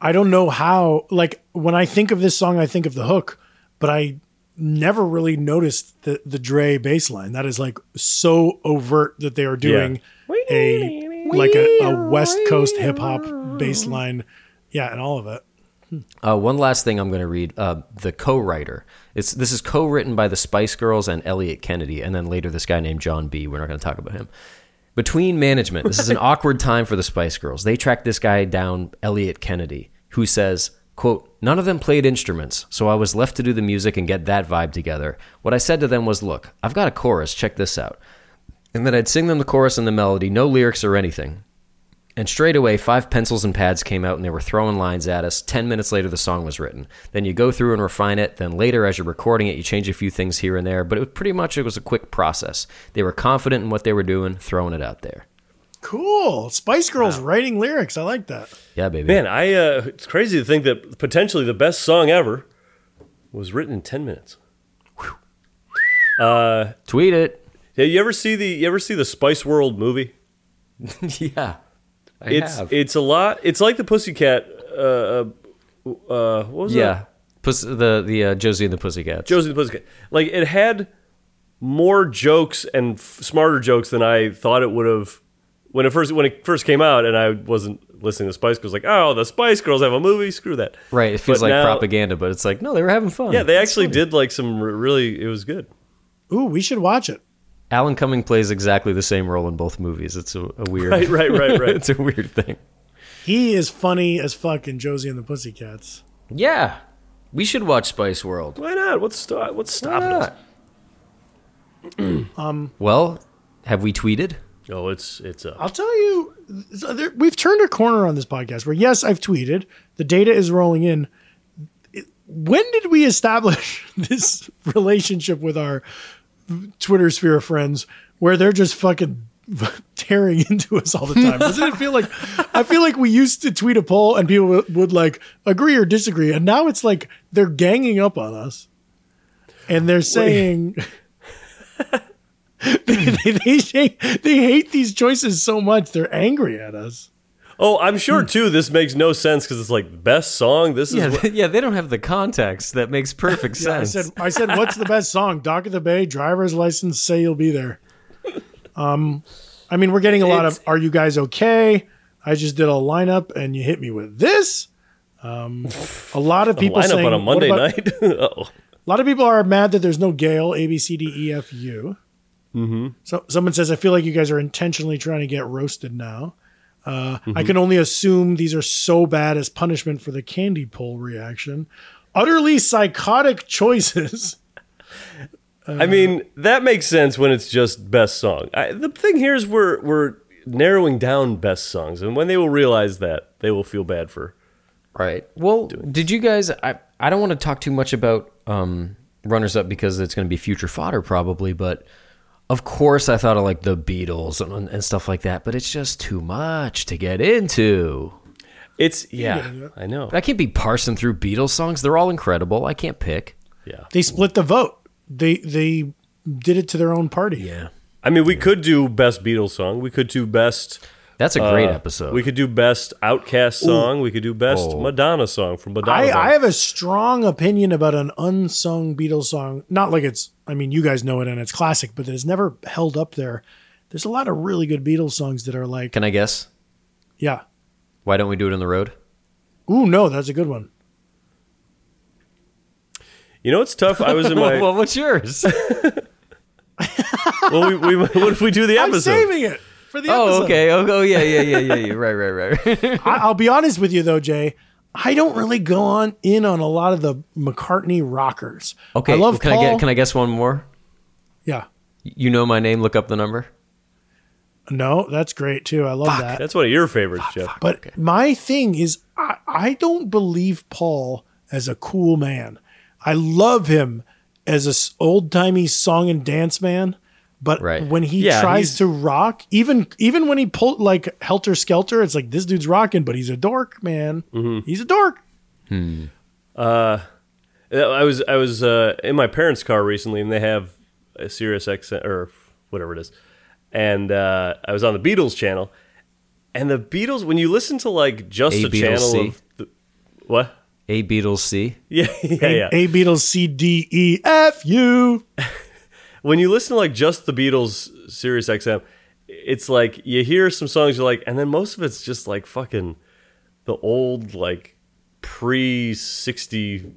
I don't know how like when I think of this song I think of the hook, but I never really noticed the the Dre bass line. That is like so overt that they are doing a like a, a West Coast hip hop bass line. Yeah, and all of it. Uh, one last thing I'm going to read. Uh, the co-writer. It's this is co-written by the Spice Girls and Elliot Kennedy, and then later this guy named John B. We're not going to talk about him. Between management, this is an awkward time for the Spice Girls. They track this guy down, Elliot Kennedy, who says, "quote None of them played instruments, so I was left to do the music and get that vibe together. What I said to them was, look, I've got a chorus. Check this out." And then I'd sing them the chorus and the melody, no lyrics or anything. And straight away, five pencils and pads came out and they were throwing lines at us. Ten minutes later, the song was written. Then you go through and refine it. Then later, as you're recording it, you change a few things here and there. But it was pretty much it was a quick process. They were confident in what they were doing, throwing it out there. Cool. Spice Girls writing lyrics. I like that. Yeah, baby. Man, I uh, it's crazy to think that potentially the best song ever was written in ten minutes. Tweet it. Yeah, you ever see the you ever see the Spice World movie? yeah. I it's have. it's a lot. It's like the Pussycat. Uh, uh, uh, what was yeah. that? Puss, the the uh, Josie and the Pussycats. Josie and the Pussycat. Like it had more jokes and f- smarter jokes than I thought it would have when it first when it first came out, and I wasn't listening to Spice Girls. Like, oh, the Spice Girls have a movie. Screw that. right. It feels But like now- propaganda, but it's like no, they were having fun. Yeah, they It's actually funny. did like some r- really. It was good. Ooh, we should watch it. Alan Cumming plays exactly the same role in both movies. It's a, a weird. Right, right, right, right. it's a weird thing. He is funny as fuck in Josie and the Pussycats. Yeah, we should watch Spice World. Why not? What's stop? What's stopping us? not? Um, well, have we tweeted? Oh, it's it's up. I'll tell you, there, we've turned a corner on this podcast where, yes, I've tweeted, the data is rolling in. It- When did we establish this relationship with our Twitter sphere of friends where they're just fucking tearing into us all the time? Doesn't it feel like, I feel like we used to tweet a poll and people would, would like agree or disagree. And now it's like they're ganging up on us and they're saying, they, they, they, they hate these choices so much they're angry at us. Oh, I'm sure too. This makes no sense because it's like the best song. This is Yeah, what, yeah. They don't have the context that makes perfect Yeah, I sense. said, I said, what's the best song? Dock of the Bay, driver's license, say you'll be there. Um, I mean, we're getting a lot of, are you guys okay? I just did a lineup and you hit me with this. Um, a lot of people lineup saying, on a Monday about- night. oh, A lot of people are mad that there's no Gayle, A, B, C, D, E, F, U. Mm-hmm. So someone says, I feel like you guys are intentionally trying to get roasted now. Uh, I can only assume these are so bad as punishment for the candy pull reaction. Utterly psychotic choices. I mean, that makes sense when it's just best song. I, the thing here is we're we're narrowing down best songs, and when they will realize that, they will feel bad for. Right. Well, did you guys? I I don't want to talk too much about um, runners up because it's going to be future fodder probably, but of course I thought of like the Beatles and, and stuff like that, but it's just too much to get into. It's yeah, I know. I can't be parsing through Beatles songs. They're all incredible. I can't pick. Yeah, They split the vote. They they did it to their own party. Yeah. I mean, we could do best Beatles song. We could do best. That's a great uh, episode. We could do best OutKast song. We could do best Oh. Madonna song from Madonna. I. I have a strong opinion about an unsung Beatles song. Not like it's, I mean, you guys know it and it's classic, but it's never held up there. There's a lot of really good Beatles songs that are like, Can I guess? yeah. Why don't we do it on the road? Ooh, no, that's a good one. you know, it's tough. I was in my. well, what's yours? well, we, we, what if we do the episode? I'm saving it for the oh, episode. okay. Oh, oh, yeah, yeah, yeah, yeah, yeah. Right, right, right. I, I'll be honest with you though, Jay. I don't really go on in on a lot of the McCartney rockers. Okay. I love can Paul. I get? Can I guess one more? yeah. You know my name. Look up the number. No, that's great too. I love that. That's one of your favorites, Jeff. But my thing is, I, I don't believe Paul as a cool man. I love him as a old timey song and dance man. But Right. when he Yeah, tries to rock, even even when he pulled like Helter Skelter, it's like this dude's rocking, but he's a dork, man. Mm-hmm. He's a dork. I was I was uh, in my parents' car recently, and they have a Sirius XM or whatever it is, and uh, I was on the Beatles channel, and the Beatles when you listen to like just A a, Beatles channel C. of the, what? A Beatles C. Yeah, yeah, yeah. A Beatles C D E F U. when you listen to like just the Beatles Sirius XM, it's like you hear some songs you're like, and then most of it's just like fucking the old like pre sixty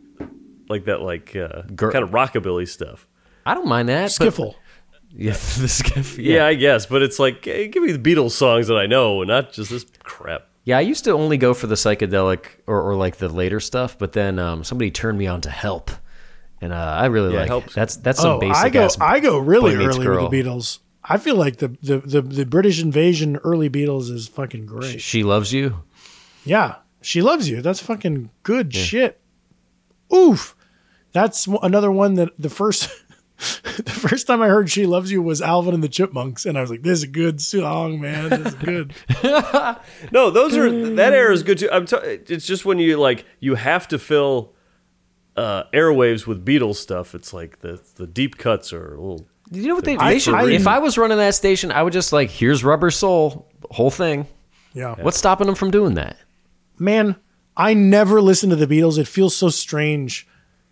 like that like uh, Gir- kind of rockabilly stuff. I don't mind that. but- Skiffle. Yeah, the skiff. Yeah. Yeah. I guess, but it's like hey, give me the Beatles songs that I know, and not just this crap. Yeah, I used to only go for the psychedelic or, or like the later stuff, but then um, somebody turned me on to Help, and uh, I really Yeah, like Help's- that's that's some Oh, basic. I go ass I go really early Girl. with the Beatles. I feel like the, the the the British invasion early Beatles is fucking great. She loves you. Yeah, she loves you. That's fucking good shit. Oof, that's another one that the first the first time I heard "She Loves You" was Alvin and the Chipmunks, and I was like, "This is a good song, man. This is good." No, those are that era is good too. I'm t- it's just when you like you have to fill uh, airwaves with Beatles stuff. It's like the the deep cuts are a little. You know what they, I- they should? If I was running that station, I would just like, here's Rubber Soul, whole thing. Yeah. What's stopping them from doing that? Man, I never listen to the Beatles. It feels so strange.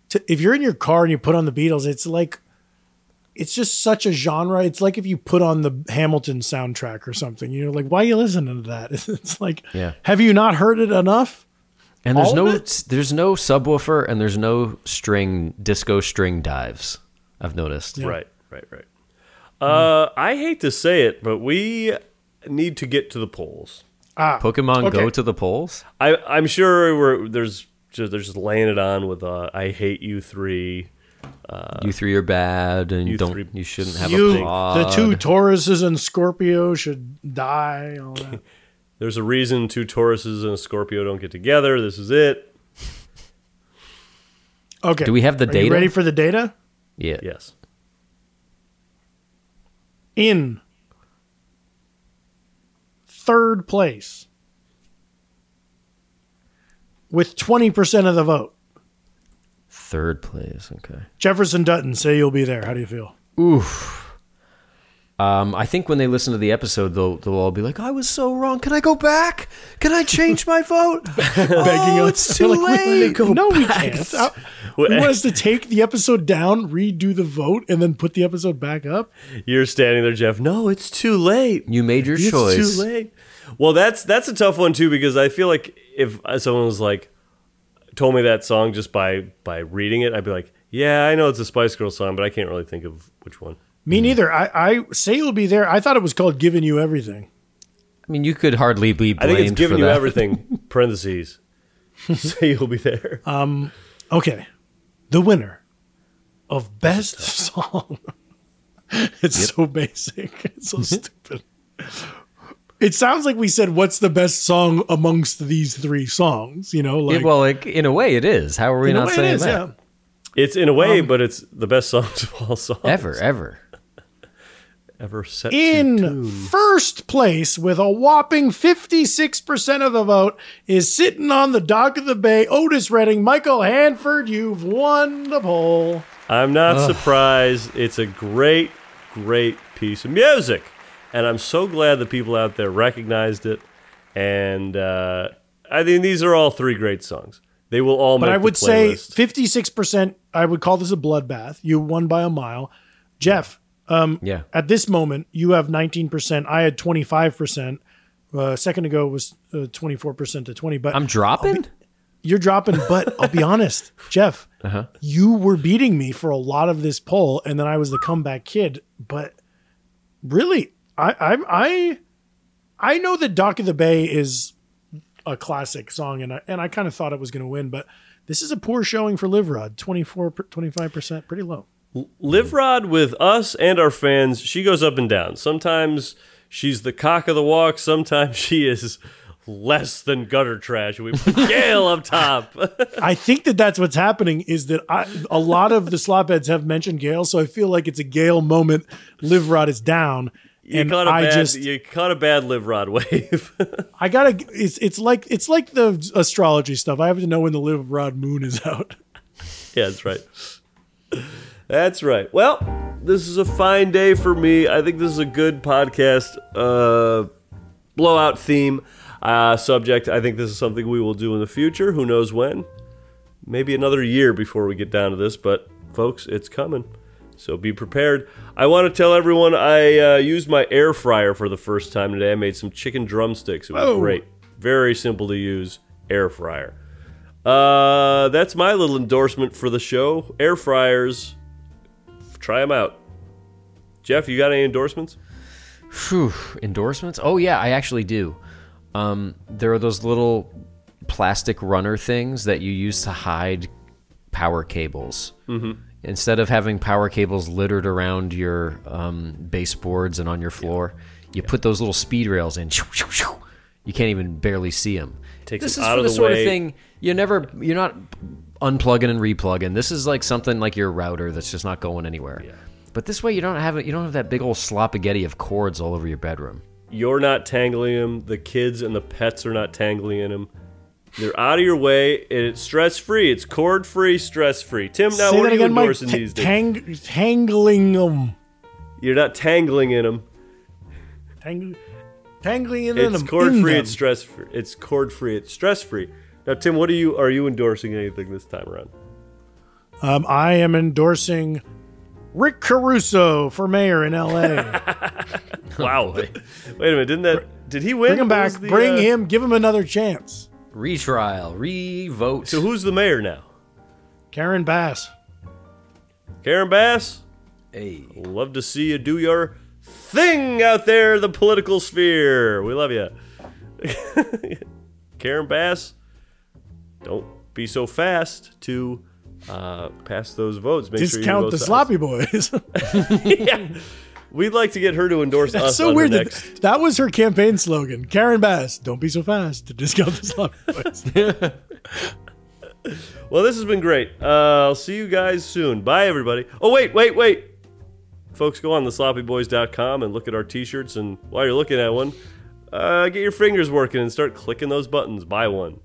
To, if you're in your car and you put on the Beatles, it's like it's just such a genre. It's like if you put on the Hamilton soundtrack or something. You're like, why are you listening to that? It's like, Yeah. have you not heard it enough? And there's All no of there's no subwoofer and there's no string disco string dives. I've noticed. Right, right, right. Uh, I hate to say it, but we need to get to the polls. Pokemon Okay. go to the polls. I, I'm sure we're there's just, they're just laying it on with uh, "I hate you three. you three are bad and you don't three- you shouldn't have you, a pod. the two Tauruses and Scorpio should die. All that. There's a reason two Tauruses and a Scorpio don't get together. This is it. Okay. Do we have the Are you data? ready for the data? Yeah. Yes. In third place with 20% of the vote. Third place. Okay. Jefferson Dutton, say you'll be there. How do you feel? Oof. Um, I think when they listen to the episode, they'll they'll all be like, "I was so wrong. Can I go back? Can I change my vote? Begging oh, us. it's too We're like, we- late. no, we can't. Well, we want us to take the episode down, redo the vote, and then put the episode back up. You're standing there, Jeff. No, it's too late. You made your It's choice. too late. Well, that's that's a tough one too because I feel like if someone was like told me that song just by by reading it, I'd be like, yeah, I know it's a Spice Girls song, but I can't really think of which one. Me neither. I, I say you'll be there. I thought it was called "Giving You Everything." I mean, you could hardly be I think it's giving you that. everything. parentheses. Say you'll be there. Um, okay, the winner of best song. it's so basic. It's so mm-hmm. stupid. It sounds like we said, "What's the best song amongst these three songs?" You know, like Yeah, well, like, in a way, it is. How are we in a not way saying is, that? yeah. It's in a way, um, but it's the best songs of all songs Ever, ever. Ever set. In tune. first place with a whopping 56% of the vote is sitting on the dock of the bay, Otis Redding, Michael Hanford. You've won the poll. I'm not surprised. It's a great, great piece of music, and I'm so glad the people out there recognized it. And uh, I think these are all three great songs. They will all make. But make I would the say 56%, I would call this a bloodbath. You won by a mile. Jeff, Yeah. at this moment, you have 19%. I had 25%. Uh, a second ago was uh, 24% to 20. But I'm dropping? you're dropping. But I'll be honest, Jeff, uh-huh. you were beating me for a lot of this poll, and then I was the comeback kid. But really, I I I, I know that Dock of the Bay is a classic song, and I, and I kind of thought it was going to win, but this is a poor showing for Live Rod. 24, 25 percent, pretty low. Live Rod with us and our fans, she goes up and down. Sometimes she's the cock of the walk. Sometimes she is less than gutter trash. We put Gayle up top. I think that that's what's happening is that I, a lot of the slop heads have mentioned Gayle, so I feel like it's a Gayle moment. Live Rod is down, You and caught a I bad, just you caught a bad Live Rod wave. I gotta. It's it's like it's like the astrology stuff. I have to know when the Live Rod moon is out. Yeah, that's right. That's right. Well, this is a fine day for me. I think this is a good podcast. Uh, blowout theme uh, subject. I think this is something we will do in the future. Who knows when? Maybe another year before we get down to this, but folks, it's coming. So be prepared. I want to tell everyone I uh, used my air fryer for the first time today. I made some chicken drumsticks. It was Whoa. great. Very simple to use air fryer. Uh, that's my little endorsement for the show. Air fryers, try them out. Jeff, you got any endorsements? Phew, endorsements? Oh yeah, I actually do. Um, there are those little plastic runner things that you use to hide power cables. Mm-hmm. Instead of having power cables littered around your um, baseboards and on your floor, you put those little speed rails in. You can't even barely see them. Takes this them is out for of the, the sort way. of thing you never you're not unplugging and replugging. This is like something like your router that's just not going anywhere. But this way you don't have. You don't have that big old sloppaghetti of cords all over your bedroom. You're not tangling them. The kids and the pets are not tangling in them. They're out of your way. and It's stress free. It's cord free, stress free. Tim, now Say what are you again, Mike. endorsing Ta- these days? tang- tangling them. You're not tangling in them. Tang- Tangling in them. It's them. cord in free. It's stress free. It's cord free. It's stress free. Now, Tim, what are you? Are you endorsing anything this time around? Um, I am endorsing Rick Caruso for mayor in L.A. Wow. Wait a minute. Didn't that? Did he win? Bring him What back. the, Bring uh, him. Give him another chance. Retrial, revote. So who's the mayor now? Karen Bass. Karen Bass. Hey. Love to see you do your thing out there, in the political sphere. We love you, Karen Bass. Don't be so fast to uh, pass those votes. Make sure Discount vote the sides. sloppy boys. yeah. We'd like to get her to endorse That's us. so weird. That, next. that was her campaign slogan. Karen Bass, don't be so fast to discount the sloppy boys. Well, this has been great. Uh, I'll see you guys soon. Bye, everybody. Oh, wait, wait, wait. Folks, go on the thesloppyboys.com and look at our t shirts. And while you're looking at one, uh, get your fingers working and start clicking those buttons. Buy one.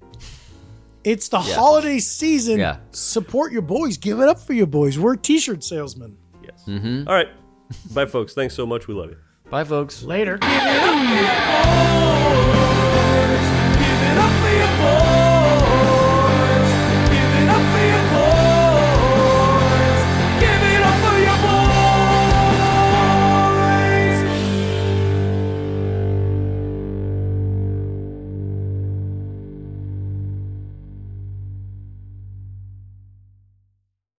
It's the Yeah. holiday season. Yeah. Support your boys. Give it up for your boys. We're t-shirt salesmen. Yes. Mm-hmm. All right. Bye, folks. Thanks so much. We love you. Bye, folks. Later. Give it up for your boys. Give it up for your boys.